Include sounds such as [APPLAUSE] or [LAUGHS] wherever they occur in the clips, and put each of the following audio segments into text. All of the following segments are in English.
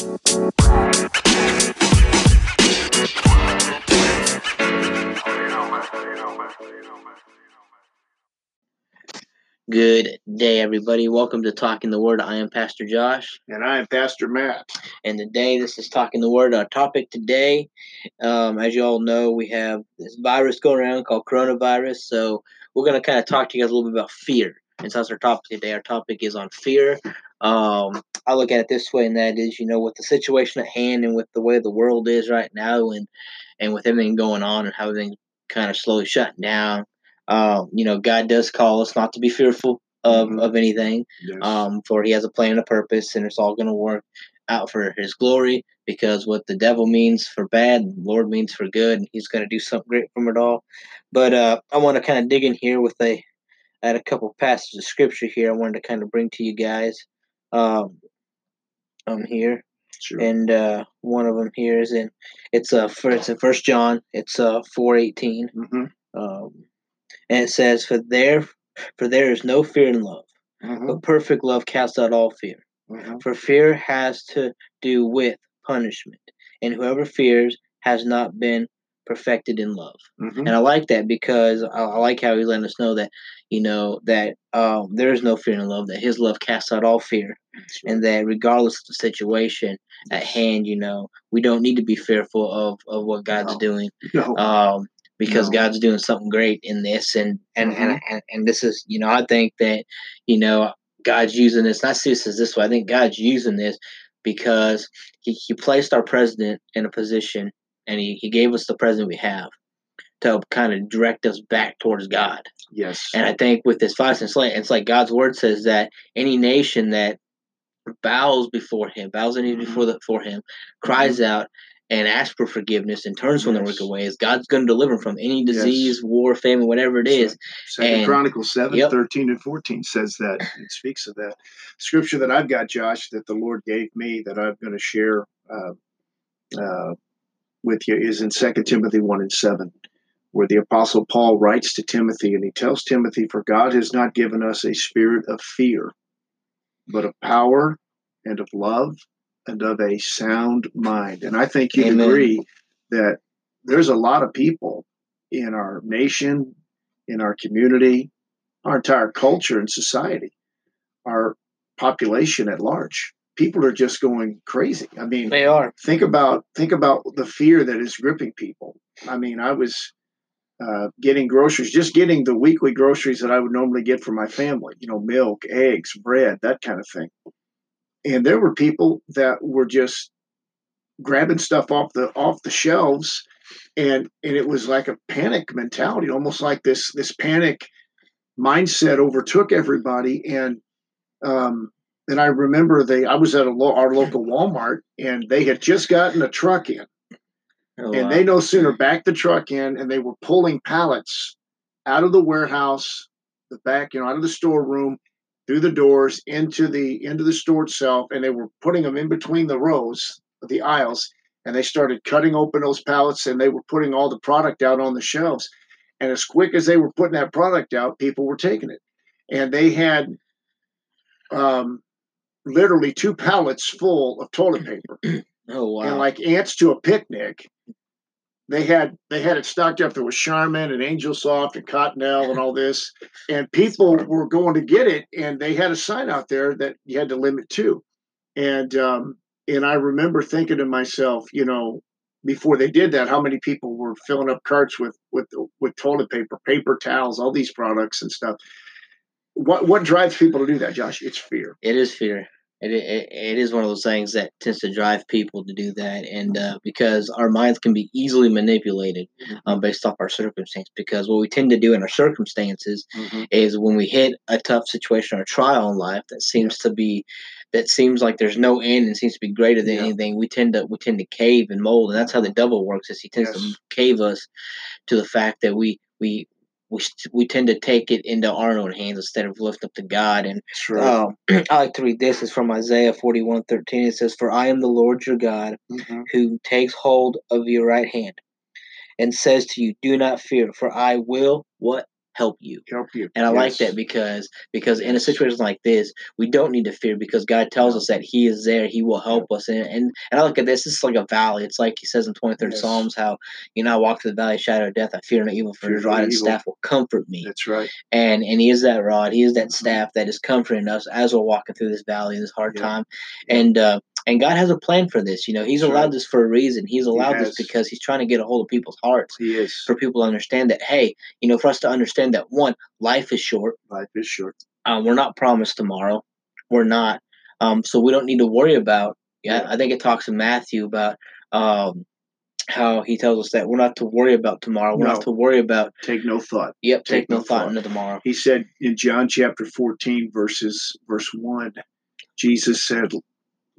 Good day, everybody. Welcome to Talking the Word. I am Pastor Josh. And I am Pastor Matt. And today, this is Talking the Word. Our topic today, um, as you all know, we have this virus going around called coronavirus. So, we're going to kind of talk to you guys a little bit about fear. And so, that's our topic today. Our topic is on fear. Um, I look at it this way, and that is, you know, with the situation at hand and with the way the world is right now, and and with everything going on and how everything's kind of slowly shutting down um, you know, God does call us not to be fearful of, mm-hmm. of anything, yes. um, for He has a plan and a purpose, and it's all going to work out for His glory. Because what the devil means for bad, the Lord means for good, and He's going to do something great from it all. But uh, I want to kind of dig in here with a, had a couple passages of scripture here. I wanted to kind of bring to you guys, um, um here. Sure. And uh, one of them here is in it's uh for it's in First John. It's uh four eighteen. Mm-hmm. Um, and it says, "For there, for there is no fear in love, mm-hmm. but perfect love casts out all fear. Mm-hmm. For fear has to do with punishment, and whoever fears has not been perfected in love." Mm-hmm. And I like that because I, I, like how he's letting us know that you know that um, there is no fear in love; that His love casts out all fear, and that regardless of the situation at hand, you know, we don't need to be fearful of of what God's no. doing. [LAUGHS] No. Um, because no. God's doing something great in this and and, mm-hmm. and and and this is you know I think that you know God's using this not see this as this way I think God's using this because he, he placed our president in a position and he, he gave us the present we have to kind of direct us back towards God. Yes. And I think with this five and slate, it's like God's word says that any nation that bows before him, bows knee mm-hmm. before the for him, cries mm-hmm. out, and asks for forgiveness and turns yes. from their wicked ways, God's going to deliver from any disease, yes. war, famine, whatever it is. Second and, Chronicles 7, yep. 13 and 14 says that. It speaks of that. Scripture that I've got, Josh, that the Lord gave me that I'm going to share uh, uh, with you is in 2 Timothy 1 and 7, where the Apostle Paul writes to Timothy and he tells Timothy, For God has not given us a spirit of fear, but of power and of love and of a sound mind. And I think you'd agree that there's a lot of people in our nation, in our community, our entire culture and society, our population at large. People are just going crazy. I mean, they are. Think about think about the fear that is gripping people. I mean, I was uh, getting groceries, just getting the weekly groceries that I would normally get for my family. You know, milk, eggs, bread, that kind of thing and there were people that were just grabbing stuff off the off the shelves and and it was like a panic mentality almost like this this panic mindset overtook everybody and um and i remember they i was at a lo- our local walmart and they had just gotten a truck in oh, and wow. they no sooner backed the truck in and they were pulling pallets out of the warehouse the back you know out of the storeroom through the doors into the into the store itself, and they were putting them in between the rows, the aisles, and they started cutting open those pallets, and they were putting all the product out on the shelves. And as quick as they were putting that product out, people were taking it, and they had um, literally two pallets full of toilet paper. [CLEARS THROAT] Oh wow! And like ants to a picnic, they had they had it stocked up. There was Charmin and Angel Soft and Cottonelle and all this, and [LAUGHS] people were going to get it, and they had a sign out there that you had to limit to, and um, and I remember thinking to myself, you know, before they did that, how many people were filling up carts with with with toilet paper, paper towels, all these products and stuff. What what drives people to do that, Josh? It's fear. It is fear. It, it, it is one of those things that tends to drive people to do that and uh, because our minds can be easily manipulated mm-hmm. um, based off our circumstance because what we tend to do in our circumstances mm-hmm. is when we hit a tough situation or trial in life that seems to be that seems like there's no end and seems to be greater than yeah. anything we tend to we tend to cave and mold and that's how the devil works is he tends yes. to cave us to the fact that we we we we tend to take it into our own hands instead of lift up to God. And um, [CLEARS THROAT] I like to read this. It's from Isaiah forty one thirteen. It says, "For I am the Lord your God, mm-hmm. who takes hold of your right hand, and says to you, Do not fear, for I will what help you. Help you. And I like that because because in a situation like this, we don't need to fear because God tells us that He is there. He will help us. And and, and I look at this. Is like a valley. It's like He says in twenty third Yes. Psalms how you know I walk through the valley of shadow of death. I fear no evil, for His rod and staff will comfort me. That's right. And and He is that rod. He is that Mhm. staff that is comforting us as we're walking through this valley, this hard Yeah. time. Yeah. And uh, and God has a plan for this. You know, He's allowed this for a reason. He's allowed has. this because He's trying to get a hold of people's hearts He is. for people to understand that hey, you know, for us to understand that one, life is short. Life is short. Um, we're not promised tomorrow. We're not. Um, so we don't need to worry about. Yeah. I think it talks in Matthew about um, how he tells us that we're not to worry about tomorrow. We're No. not to worry about. Take no thought. Yep, take, Take no no thought thought. into tomorrow. He said in John chapter 14, verses verse 1, Jesus said,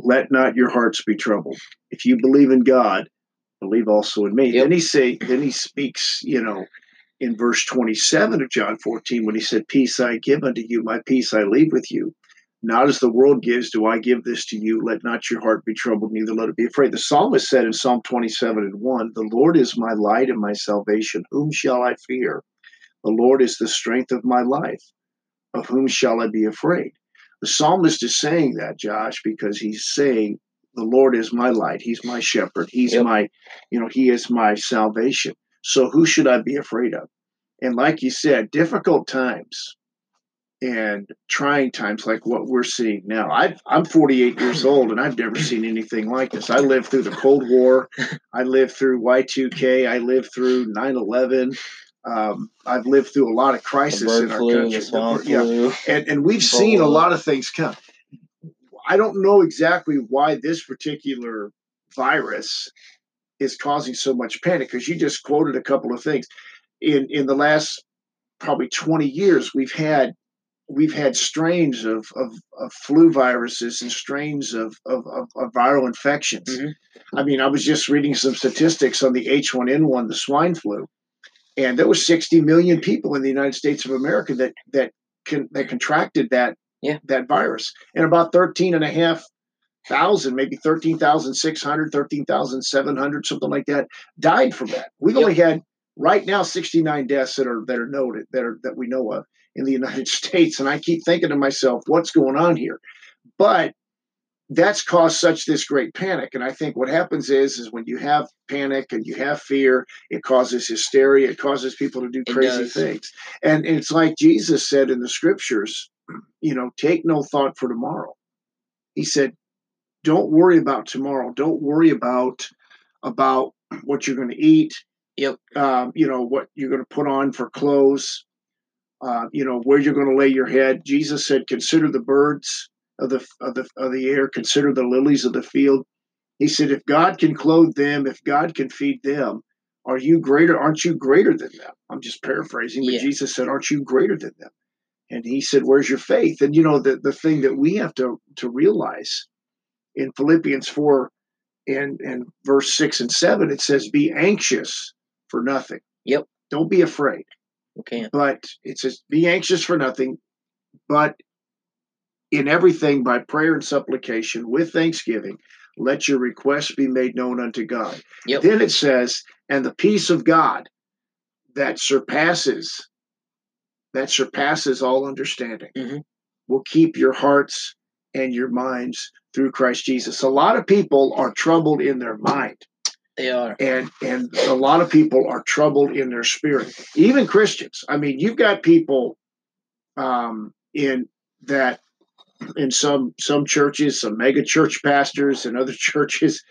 Let not your hearts be troubled. If you believe in God, believe also in me. Yep. Then he say, then he speaks, you know, in verse 27 of John 14, when he said, Peace I give unto you, my peace I leave with you. Not as the world gives, do I give this to you. Let not your heart be troubled, neither let it be afraid. The psalmist said in Psalm 27 and 1, The Lord is my light and my salvation. Whom shall I fear? The Lord is the strength of my life. Of whom shall I be afraid? The psalmist is saying that, Josh, because he's saying, The Lord is my light. He's my shepherd. He's Yep. my, you know, He is my salvation. So who should I be afraid of? And like you said, difficult times and trying times like what we're seeing now. I've, I'm 48 years old and I've never seen anything like this. I lived through the Cold War. I lived through Y2K. I lived through 9 11. Um, I've lived through a lot of crisis in our flu, country. the The swine bird- yeah, flu. and and we've seen a lot of things come. I don't know exactly why this particular virus is causing so much panic because you just quoted a couple of things. In in the last probably 20 years, we've had we've had strains of, of, of flu viruses and strains of, of, of, of viral infections. Mhm. I mean, I was just reading some statistics on the H1N1, the swine flu, and there was 60 million people in the United States of America that that con, that contracted that Yeah. that virus, and about 13 and a half thousand, maybe 13,600, 13,700, something like that, died from that. We've Yep. only had right now 69 deaths that are that are noted that are that we know of in the [LAUGHS] United States, and I keep thinking to myself, what's going on here? But that's caused such this great panic. And i think what happens is is when you have panic and you have fear it causes hysteria it causes people to do crazy things. And it's like jesus said in the scriptures you know take no thought for tomorrow. He said don't worry about tomorrow. Don't worry about about what you're going to eat Yep. um, you know what you're going to put on for clothes uh, you know where you're going to lay your head. Jesus said consider the birds of the of the of the air consider the lilies of the field he said if god can clothe them if god can feed them are you greater aren't you greater than them i'm just paraphrasing but Yeah. jesus said aren't you greater than them and he said where's your faith and you know the, the thing that we have to to realize in philippians 4 and and verse 6 and 7 it says be anxious for nothing Yep. don't be afraid Okay. but it says be anxious for nothing but in everything by prayer and supplication with thanksgiving let your requests be made known unto god Yep. then it says and the peace of god that surpasses that surpasses all understanding Mhm. will keep your hearts and your minds through christ jesus a lot of people are troubled in their mind They are. and and a lot of people are troubled in their spirit even christians i mean you've got people um in that in some some churches some mega church pastors and other [LAUGHS] churches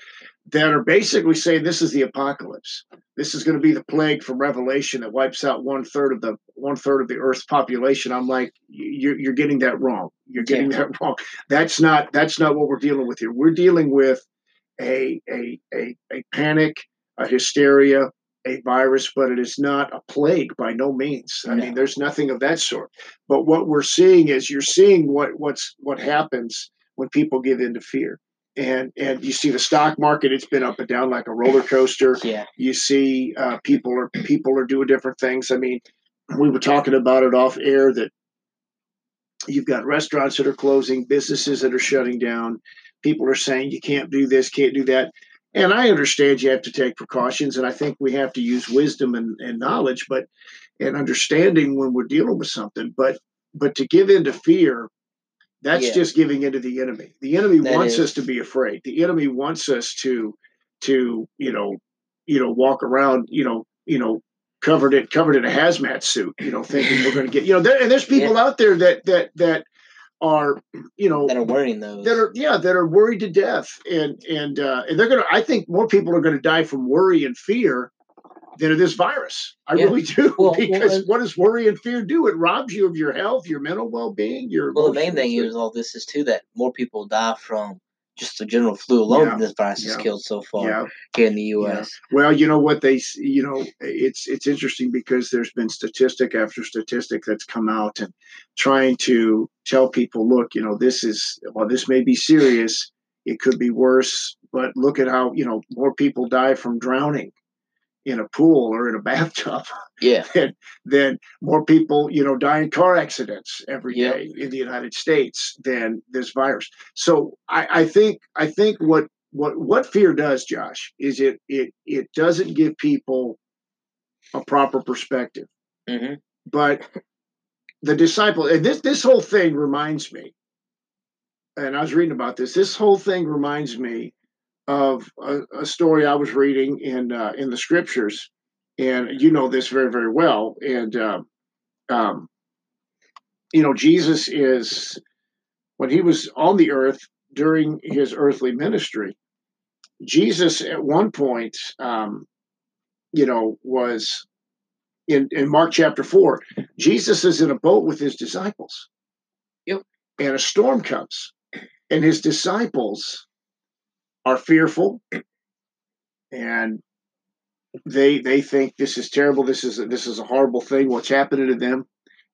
that are basically saying this is the apocalypse. This is going to be the plague from revelation that wipes out one third of the one third of the earth's population. I'm like you're, you're getting that wrong. You're getting [LAUGHS] that wrong. That's not that's not what we're dealing with here. We're dealing with a a a, a panic a hysteria a virus but it is not a plague by no means. I No. mean there's nothing of that sort. But what we're seeing is you're seeing what what's what happens when people give in to fear. And and you see the stock market it's been up and down like a roller coaster. [LAUGHS] Yeah. you see uh, people are people are doing different things. I mean we were talking about it off air that you've got restaurants that are closing businesses that are shutting down. People are saying you can't do this can't do that And I understand you have to take precautions, and I think we have to use wisdom and, and knowledge, but and understanding when we're dealing with something. But but to give in to fear, that's Yeah. just giving into the enemy. The enemy That wants is. us to be afraid. The enemy wants us to to you know you know walk around you know you know covered it covered in a hazmat suit you know thinking we're going to get you know there and there's [LAUGHS] people out there that that that are you know that are wearing those. that are yeah that are worried to death and and uh, and they're gonna I think more people are gonna die from worry and fear than of this virus. I Yeah. really do Well, [LAUGHS] well, because and- what does worry and fear do? It robs you of your health, your mental well being, your well, the main thing is all this is too that more people die from just the general flu alone Yeah. this virus has killed so far yeah. here in the U.S. Well, you know what they, you know, it's it's interesting because there's been statistic after statistic that's come out and trying to tell people, look, you know, this is well, this may be serious, it could be worse, but look at how you know more people die from drowning in a pool or in a [LAUGHS] bathtub Yeah, than than more people, you know, die in car accidents every day Yep. in the United States than this virus. So I, I think I think what what what fear does, Josh, is it it it doesn't give people a proper perspective. hmm But the disciple and this this whole thing reminds me, and I was reading about this. This whole thing reminds me of a, a story I was reading in uh, in the scriptures, and you know this very very well. And uh, um, you know Jesus is when he was on the earth during his earthly ministry. Jesus at one point, um, you know, was in in Mark chapter four. Jesus is in a boat with his disciples. Yep. And a storm comes, and his disciples are fearful, and they they think this is terrible. This is this is a horrible thing. What's happening to them?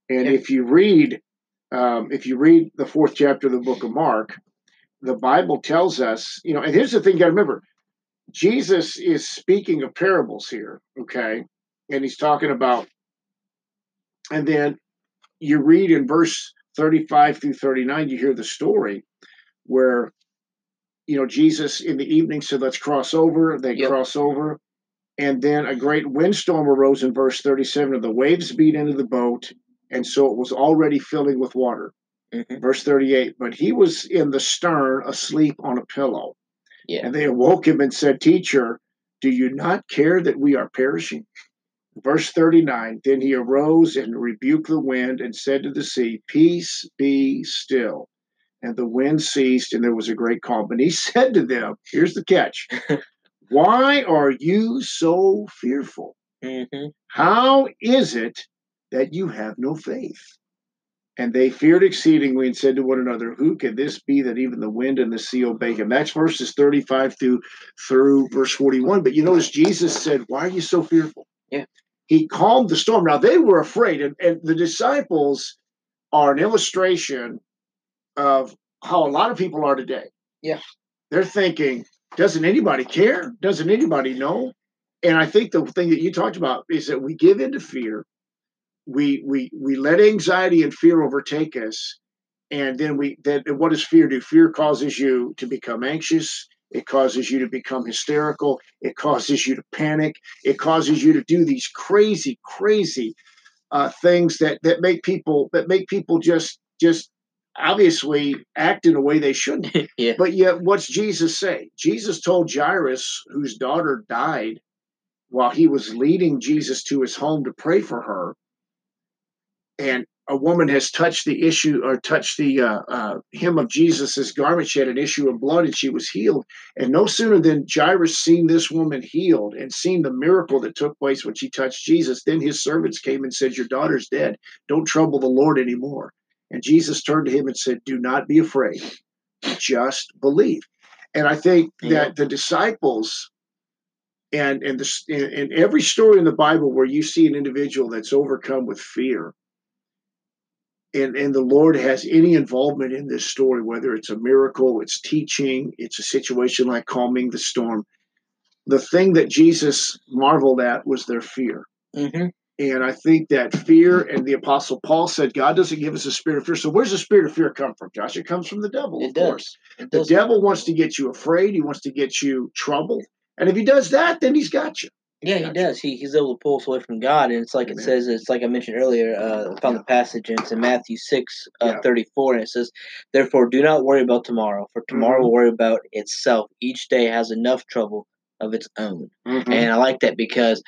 And Yeah. if you read, um, if you read the fourth chapter of the book of Mark, the Bible tells us, you know. And here's the thing: you got to remember, Jesus is speaking of parables here, okay? And he's talking about, and then you read in verse 35 through 39, you hear the story where, you know, Jesus in the evening said, Let's cross over. They Yep. cross over. And then a great windstorm arose in verse 37, and the waves beat into the boat. And so it was already filling with water. hmm Verse 38, but he was in the stern asleep on a pillow. Yeah. And they awoke him and said, Teacher, do you not care that we are perishing? Verse 39 Then he arose and rebuked the wind and said to the sea, Peace be still. And the wind ceased, and there was a great calm. And he [LAUGHS] said to them, Here's the catch [LAUGHS] Why are you so fearful? hmm How is it that you have no faith? And they feared exceedingly and said to one another, Who can this be that even the wind and the sea obey him? That's verses 35 through through verse 41. But you notice Jesus said, Why are you so fearful? Yeah. He calmed the storm. Now they were afraid, and, and the disciples are an illustration of how a lot of people are today. Yeah. They're thinking, doesn't anybody care? Doesn't anybody know? And I think the thing that you talked about is that we give into fear. We we we let anxiety and fear overtake us, and then we then what does fear do? Fear causes you to become anxious. It causes you to become hysterical. It causes you to panic. It causes you to do these crazy, crazy uh, things that that make people that make people just just obviously act in a way they shouldn't. [LAUGHS] yeah. But yet, what's Jesus say? Jesus told Jairus, whose daughter died, while he was leading Jesus to his home to pray for her, and a woman has touched the issue or touched the uh, uh, hem of Jesus's garment. She had an issue of blood, and she was healed. And no sooner than Jairus seen this woman healed and seen the miracle that took place when she touched Jesus, then his servants came and said, "Your daughter's dead. Don't trouble the Lord anymore." And Jesus turned to him and said, "Do not be afraid." just believe. And I think Yeah. that the disciples and and the, in, every story in the Bible where you see an individual that's overcome with fear, and and the Lord has any involvement in this story, whether it's a miracle, it's teaching, it's a situation like calming the storm. The thing that Jesus marveled at was their fear. hmm And I think that fear, and the Apostle Paul said, God doesn't give us a spirit of fear. So where's the spirit of fear come from, Josh? It comes from the devil, It of does. course. It The does. devil wants to get you afraid. He wants to get you troubled. And if he does that, then he's got you. Yeah, he Gotcha. does. He, he's able to pull us away from God, and it's like Amen. it says. It's like I mentioned earlier. Uh, I found Yeah. the passage, and it's in Matthew six uh, Yeah. thirty four, and it says, "Therefore, do not worry about tomorrow, for tomorrow Mhm. will worry about itself. Each day has enough trouble of its own." Mhm. And I like that because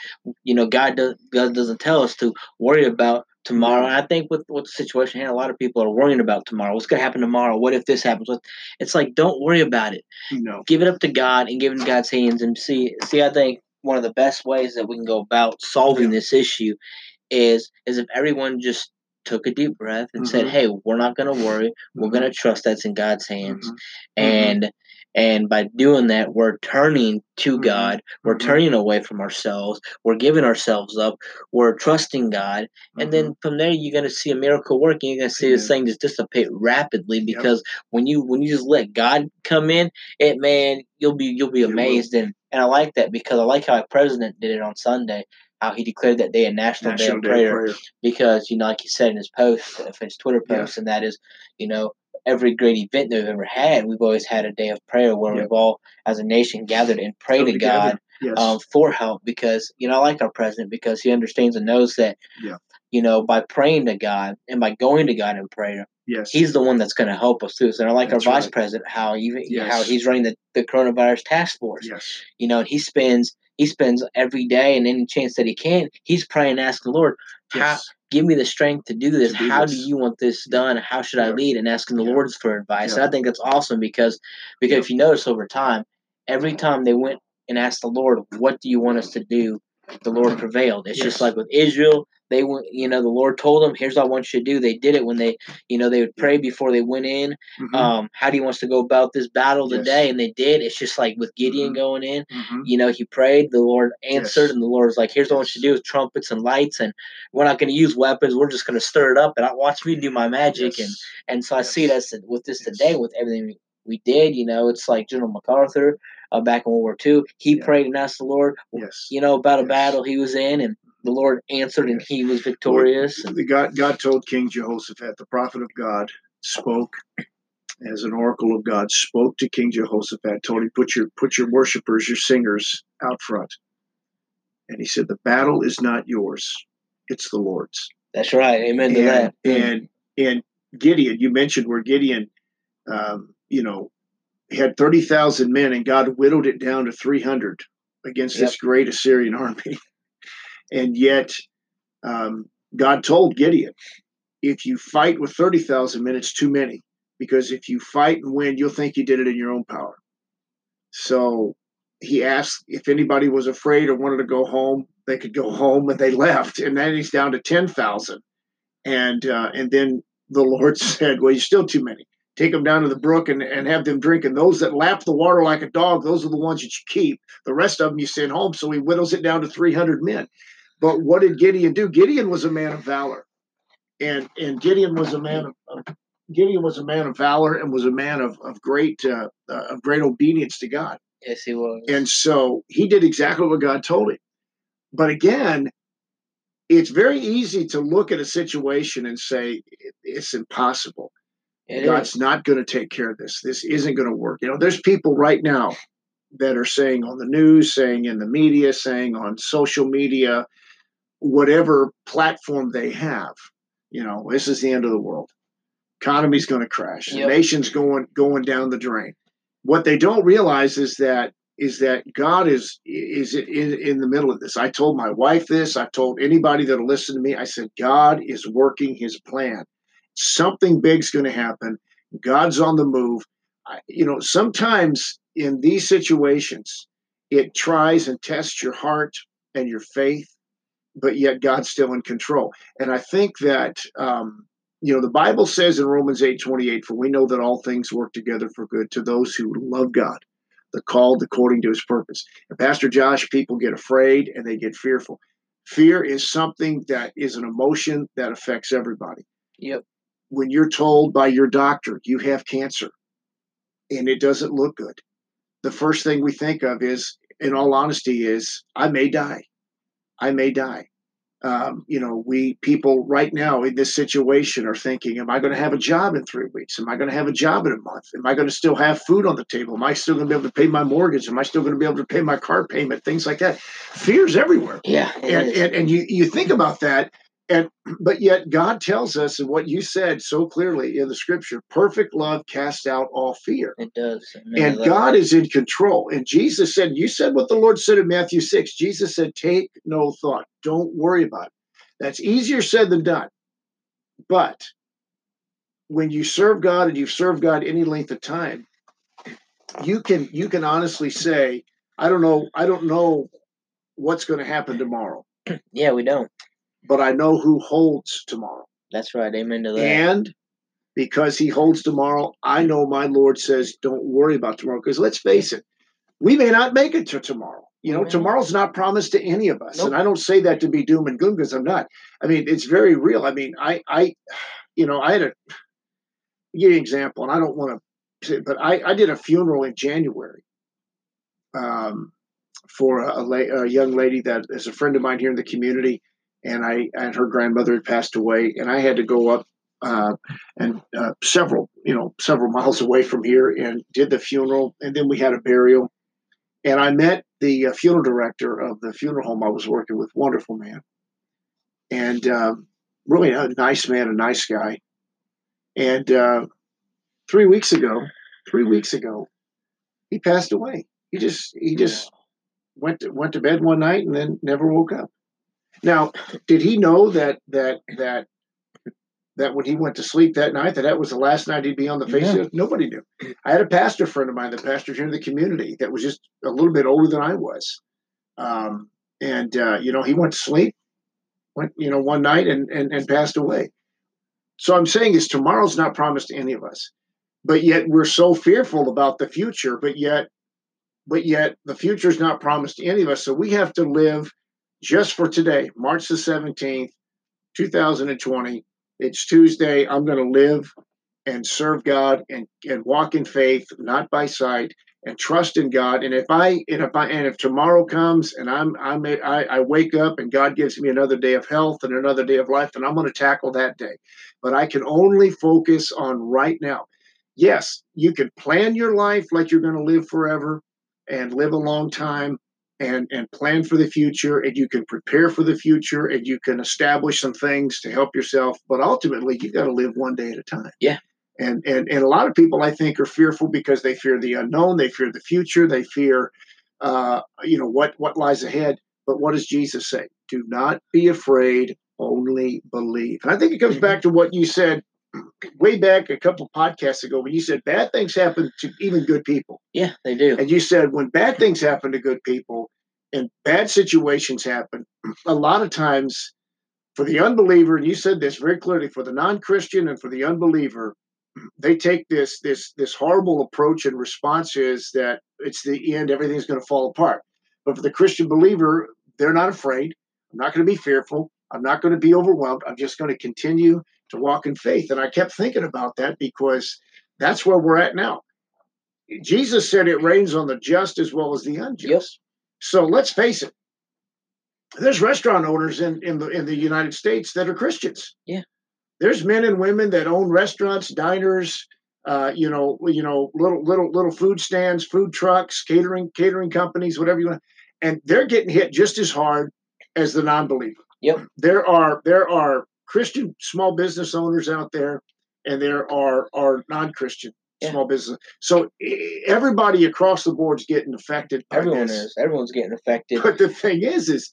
you know God does God doesn't tell us to worry about tomorrow. And I think with with the situation here, a lot of people are worrying about tomorrow. What's going to happen tomorrow? What if this happens? It's like don't worry about it. no. Give it up to God and give it in God's hands and see. See, I think one of the best ways that we can go about solving Yeah. this issue is is if everyone just took a deep breath and said, Mhm. "Hey, we're not going to worry. We're Mhm. going to trust that's in God's hands." Mhm. and and by doing that we're turning to Mhm. god we're Mhm. turning away from ourselves we're giving ourselves up we're trusting god and then from there you're going to see a miracle work and you're going to see this Mm-hmm. Thing just dissipate rapidly because when you when you just let god come in it man you'll be you'll be amazed and and i like that because i like how our president did it on sunday how he declared that day a national, day of Day prayer of Prayer. because you know, like he said in his post, his Twitter Yeah. post, and that is, you know, every great event that we've ever had, we've always had a day of prayer where Yeah. we've all, as a nation, gathered and prayed to together. God Yes. um, for help. Because you know, I like our president because he understands and knows that, Yeah. you know, by praying to God and by going to God in prayer, yes. he's the one that's going to help us through. So I like That's our vice president how even how he's running the, the coronavirus task force yes. you know, and he spends he spends every day and any chance that he can, he's praying, asking the Lord, how Yes. Give me the strength to do this. To do how this. do you want this done? How should I lead? And asking the Yeah. Lord's for advice. Yeah. And I think that's awesome because because Yeah. if you notice over time, every time they went and asked the Lord, What do you want us to do? The Lord prevailed. It's just like with Israel, they went you know, the Lord told them, Here's what I want you to do. They did it when they you know, they would pray before they went in. Mhm. Um, how do you want us to go about this battle Yes. today? And they did. It's just like with Gideon Mhm. going in Mhm. you know, he prayed, the Lord answered, Yes. and the Lord was like, Here's what I want you to do with trumpets and lights, and we're not going to use weapons, we're just going to stir it up, and I watch me do my magic. And Yes. and so I see that with this Yes. today, with everything we did, you know, it's like General MacArthur uh, back in World War II, he Yeah. prayed and asked the Lord, Yes. you know, about a Yes. battle he was in, and the Lord answered, and he was victorious. And God, God told King Jehoshaphat, the prophet of God, spoke as an oracle of God, spoke to King Jehoshaphat, told him, put your put your worshipers, your singers out front. And he said, The battle is not yours, it's the Lord's. that's right. Amen to that. Mm. and and Gideon, you mentioned where Gideon um, you know, had thirty thousand men and God whittled it down to three hundred against Yep. this great Assyrian [LAUGHS] army. and yet um, God told Gideon, if you fight with 30,000 men, it's too many. Because if you fight and win, you'll think you did it in your own power. So he asked if anybody was afraid or wanted to go home, they could go [LAUGHS] home, and they left. And then he's down to 10,000. And uh, and then the Lord [LAUGHS] said, Well, you're still too many. Take them down to the brook and, and have them drink. And those that lap the water like a dog, those are the ones that you keep. The rest of them you send home. So he whittles it down to 300 men. But what did Gideon do? Gideon was a man of valor, and and Gideon was a man of, of Gideon was a man of valor and was a man of of great uh, uh, of great obedience to God. yes, he was. And so he did exactly what God told him. But again, it's very easy to look at a situation and say it's impossible. It God's is. not going to take care of this. This isn't going to work. You know, there's people right now that are saying on the news, saying in the media, saying on social media, whatever platform they have, you know, this is the end of the world. Economy's going to crash. The nation's going going down the drain. What they don't realize is that is that God is is in, in the middle of this. I told my wife this. I've told anybody that'll listen to me. I said God is working His plan. Something big's going to happen. God's on the move. I, you know, sometimes in these situations, it tries and tests your heart and your faith, but yet God's still in control. And I think that um, you know the Bible says in Romans eight twenty eight, for we know that all things work together for good to those who love God, the called according to His purpose. And Pastor Josh, people get afraid and they get fearful. Fear is something that is an emotion that affects everybody. Yep. When you're told by your doctor you have cancer and it doesn't look good, the first thing we think of is, in all honesty, is I may die. I may die. Um, you know, we people right now in this situation are thinking, am I going to have a job in three weeks? Am I going to have a job in a month? Am I going to still have food on the table? Am I still going to be able to pay my mortgage? Am I still going to be able to pay my car payment? Things like that. Fear's everywhere. Yeah. And, and, and you, you think about that and but yet God tells us, and what you said so clearly in the scripture, perfect love casts out all fear. It does. And God is in control. And Jesus said, You said what the Lord said in Matthew 6. Jesus said, Take no thought. Don't worry about it. That's easier said than done. But when you serve God and you've served God any length of time, you can you can honestly say, I don't know, I don't know what's going to happen tomorrow. [CLEARS THROAT] Yeah, we don't but I know who holds tomorrow. That's right. Amen to that. And because he holds tomorrow, I know my Lord says, don't worry about tomorrow. Because let's face it, we may not make it to tomorrow. You know, tomorrow's not promised to any of us. Nope. And I don't say that to be doom and gloom because I'm not. I mean, it's very real. I mean, I, I, you know, I had a, give you an example, and I don't want to, but I, I did a funeral in January um, for a, a, a young lady that is a friend of mine here in the community and I and her grandmother had passed away, and I had to go up uh, and uh, several you know several [LAUGHS] miles away from here and did the funeral, and then we had a burial, and I met the uh, funeral director of the funeral home I was working with, wonderful man, and um, really a nice man, a nice guy, and uh, three weeks ago, three weeks ago, he passed away. He just he just went to, went to bed one night and then never woke up. Now, did he know that that that that when he went to sleep that night, that that was the last night he'd be on the face yeah. of nobody knew. I had a pastor friend of mine, the pastor here in the community, that was just a little bit older than I was, um, and uh, you know he went to sleep, went you know one night and, and and passed away. So I'm saying is tomorrow's not promised to any of us, but yet we're so fearful about the future, but yet, but yet the future is not promised to any of us. So we have to live just for today, March the 17th, 2020. It's Tuesday. I'm going to live and serve God and, and walk in faith, not by sight, and trust in God. And if I and if I and if tomorrow comes and I'm I'm I, I wake up and God gives me another day of health and another day of life, then I'm going to tackle that day. But I can only focus on right now. Yes, you can plan your life like you're going to live forever and live a long time, and and plan for the future and you can prepare for the future and you can establish some things to help yourself but ultimately you got to live one day at a time. Yeah. And and and a lot of people i think are fearful because they fear the unknown they fear the future they fear uh, you know what what lies ahead. But what does jesus say? Do not be afraid only believe. And i think it comes mm-hmm. back to what you said way back a couple podcasts ago when you said bad things happen to even good people. Yeah, they do. And you said when bad things happen to good people and bad situations happen, a lot of times for the unbeliever, and you said this very clearly, for the non-Christian and for the unbeliever, they take this this this horrible approach and response is that it's the end, everything's going to fall apart. But for the Christian believer, they're not afraid. I'm not going to be fearful. I'm not going to be overwhelmed. I'm just going to continue to walk in faith. And I kept thinking about that because that's where we're at now. Jesus said it rains on the just as well as the unjust. Yep. So let's face it. There's restaurant owners in, in the in the United States that are Christians. Yeah. There's men and women that own restaurants, diners, uh, you know, you know, little little little food stands, food trucks, catering catering companies, whatever you want, and they're getting hit just as hard as the non-believer. Yep. There are there are Christian small business owners out there, and there are are non Christian yeah. small business. So everybody across the board is getting affected. Everyone this. is. Everyone's getting affected. But the thing is, is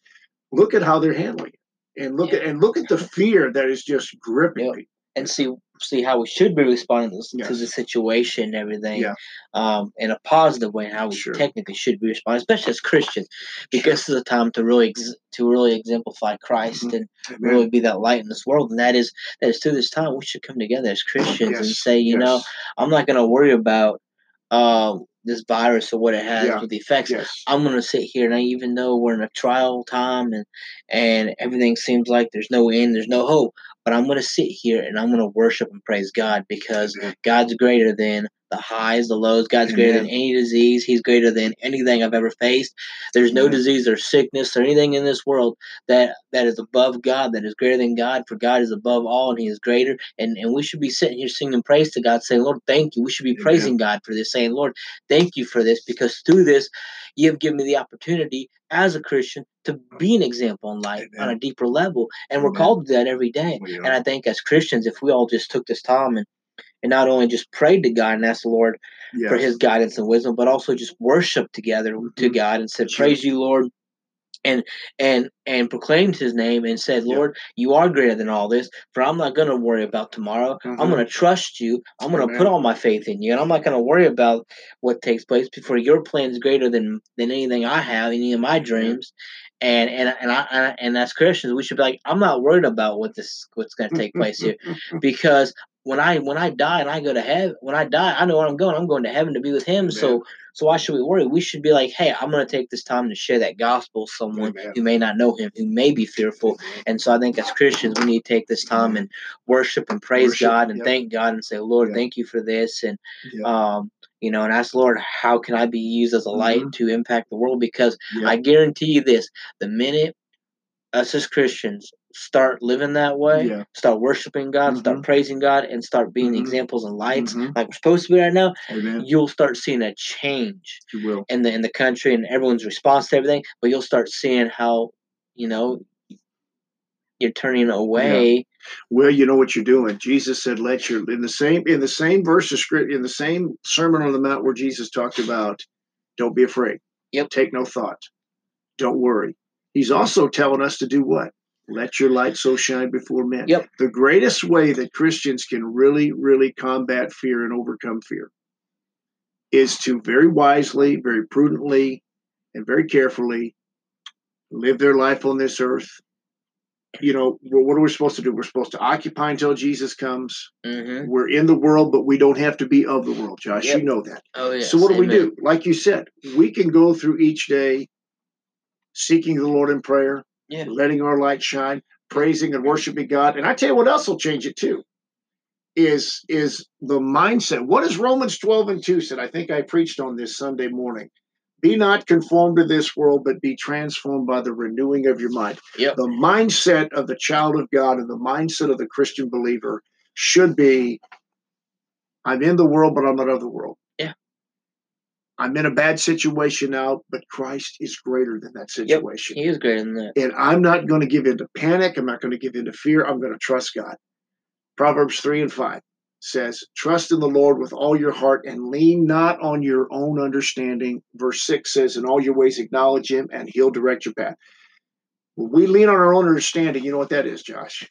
look at how they're handling it, and look yeah. at and look at the fear that is just gripping yep. people and see see how we should be responding to, yes. to the situation and everything yeah. um, in a positive way and how we sure. technically should be responding especially as christians because sure. this is a time to really ex- to really exemplify christ mm-hmm. and Amen. really be that light in this world and that is that is through this time we should come together as christians yes. and say you yes. know i'm not going to worry about uh, this virus or what it has yeah. with the effects. Yes. I'm gonna sit here and I even though we're in a trial time and and everything seems like there's no end, there's no hope but I'm going to sit here and I'm going to worship and praise God because God's greater than the highs, the lows. God's greater than any disease. He's greater than anything I've ever faced. There's no Amen. disease or sickness or anything in this world that that is above God, that is greater than God. For God is above all, and He is greater. And and we should be sitting here singing praise to God, saying, "Lord, thank you." We should be Amen. praising God for this, saying, "Lord, thank you for this," because through this, you have given me the opportunity as a Christian to be an example in life on a deeper level, and we're called to that every day. And I think as Christians, if we all just took this time and and not only just prayed to God and asked the Lord for His guidance and wisdom, but also just worshiped together to hmm God and said. "Praise you, Lord." And and and proclaimed his name and said. Lord, you are greater than all this, for I'm not gonna worry about tomorrow. I'm Uh-huh. gonna trust you. I'm gonna put all my faith in you, and I'm not gonna worry about what takes place before your plan is greater than than anything I have, any of my dreams. And and and I and, and as Christians, we should be like, I'm not worried about what this what's gonna take place here, [LAUGHS] because when I when I die and I go to heaven, when I die, I know where I'm going. I'm going to heaven to be with Him. Amen. So so why should we worry? We should be like, hey, I'm going to take this time to share that gospel with someone Amen. who may not know Him, who may be fearful. And so I think as Christians, we need to take this time and worship and praise Worship. God and Yep. thank God and say, Lord, Yep. thank you for this. And Yep. um, you know, and ask Lord, how can I be used as a light hmm to impact the world? Because. I guarantee you this: the minute us as Christians start living that way, Yeah. start worshiping God, hmm start praising God, and start being the hmm examples and lights hmm like we're supposed to be right now, Amen. you'll start seeing a change You will. in the in the country and everyone's response to everything. But you'll start seeing how you know you're turning Yeah. away. Well, you know what you're doing. Jesus said, "Let your in the same in the same verse of script in the same Sermon on the Mount where Jesus talked about, don't be afraid, Yep. take no thought, don't worry." He's also telling us to do what? Let your light so shine before men. Yep. The greatest way that Christians can really, really combat fear and overcome fear is to very wisely, very prudently, and very carefully live their life on this earth. You know, what are we supposed to do? We're supposed to occupy until Jesus comes. Mm-hmm. We're in the world, but we don't have to be of the world, Josh. Yep. You know that. Oh yes. So, what do we do? Like you said, we can go through each day seeking the Lord in prayer, Yeah. letting our light shine, praising and worshiping God. And I tell you what else will change it too is is the mindset. What does Romans 12 and 2 said? I think I preached on this Sunday morning. Be not conformed to this world, but be transformed by the renewing of your mind. Yep. The mindset of the child of God and the mindset of the Christian believer should be I'm in the world, but I'm not of the world. I'm in a bad situation now, but Christ is greater than that situation. Yep. He is greater than that. And I'm not going to give in to panic. I'm not going to give in to fear. I'm going to trust God. Proverbs 3 and 5 says, Trust in the Lord with all your heart and lean not on your own understanding. Verse 6 says, In all your ways acknowledge him and he'll direct your path. When we lean on our own understanding, you know what that is, Josh?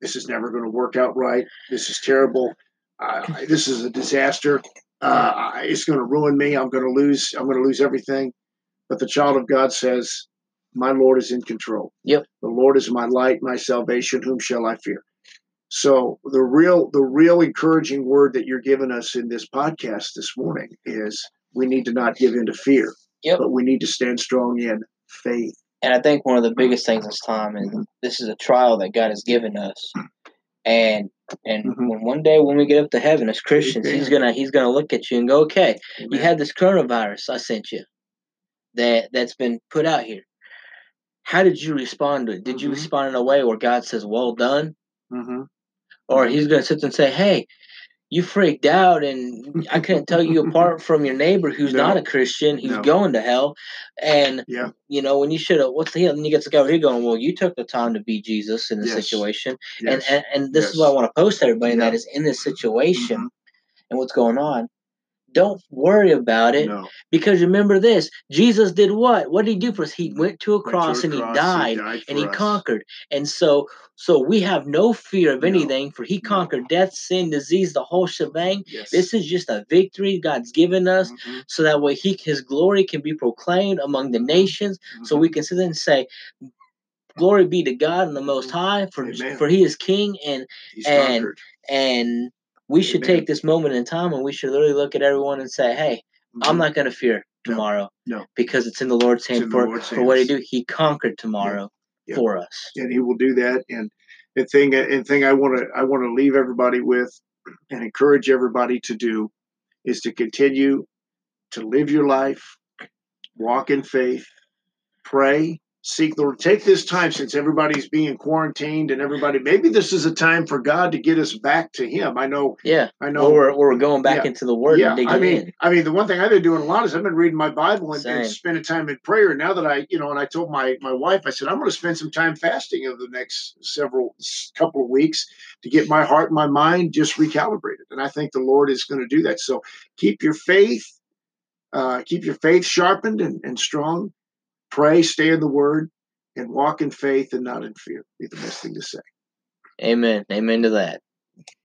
This is never going to work out right. This is terrible. Uh, this is a disaster. Uh, it's going to ruin me. I'm going to lose. I'm going to lose everything. But the child of God says, "My Lord is in control. Yep. The Lord is my light, my salvation. Whom shall I fear?" So the real, the real encouraging word that you're giving us in this podcast this morning is we need to not give in to fear, Yep. but we need to stand strong in faith. And I think one of the biggest things this time is this is a trial that God has given us. And and Mhm. when one day when we get up to heaven as Christians, He's gonna He's gonna look at you and go, Okay, you Amen. had this coronavirus I sent you that that's been put out here. How did you respond to it? Did you Mhm. respond in a way where God says, Well done? Mhm. Or Mhm. He's gonna sit and say, Hey, you freaked out and I couldn't tell you [LAUGHS] apart from your neighbor who's not a Christian, who's No. going to hell. And Yeah. you know, when you should have what's the hell? And you get guy over here going, Well, you took the time to be Jesus in the Yes. situation. Yes. And, and and this is what I want to post to everybody, Yeah. that is in this situation Mhm. and what's going on. Don't worry about it No. because remember this Jesus did what? What did he do for us? He went to a Went to cross a and he cross, died died and he us. conquered. And so so we have no fear of No. anything for he No. conquered death, sin, disease, the whole shebang. Yes. This is just a victory God's given us Mhm. so that way he his glory can be proclaimed among the Mhm. nations. So we can sit there and say, Glory be to God in the most Mhm. high, for Amen. for he is king and He's and conquered. and we should take this moment in time and we should literally look at everyone and say, Hey, I'm Mhm. not gonna fear tomorrow. No. Because it's in the Lord's hand for, Lord's for what he do. He conquered tomorrow Yeah. for us. and he will do that. And the thing, and thing I want to, I want to leave everybody with, and encourage everybody to do, is to continue to live your life, walk in faith, pray, seek the Lord. Take this time since everybody's being quarantined and everybody. Maybe this is a time for God to get us back to Him. I know. Yeah, I know. Or we're, we're going back Yeah. into the Word yeah, I mean, in. I mean, the one thing I've been doing a lot is I've been reading my Bible and, and spending time in prayer. Now that I, you know, and I told my my wife, I said I'm going to spend some time fasting over the next several couple of weeks to get my heart and my mind just recalibrated. And I think the Lord is going to do that. So keep your faith, uh, keep your faith sharpened and, and strong. Pray, stay in the Word, and walk in faith and not in fear. Be the best thing to say. Amen. Amen to that.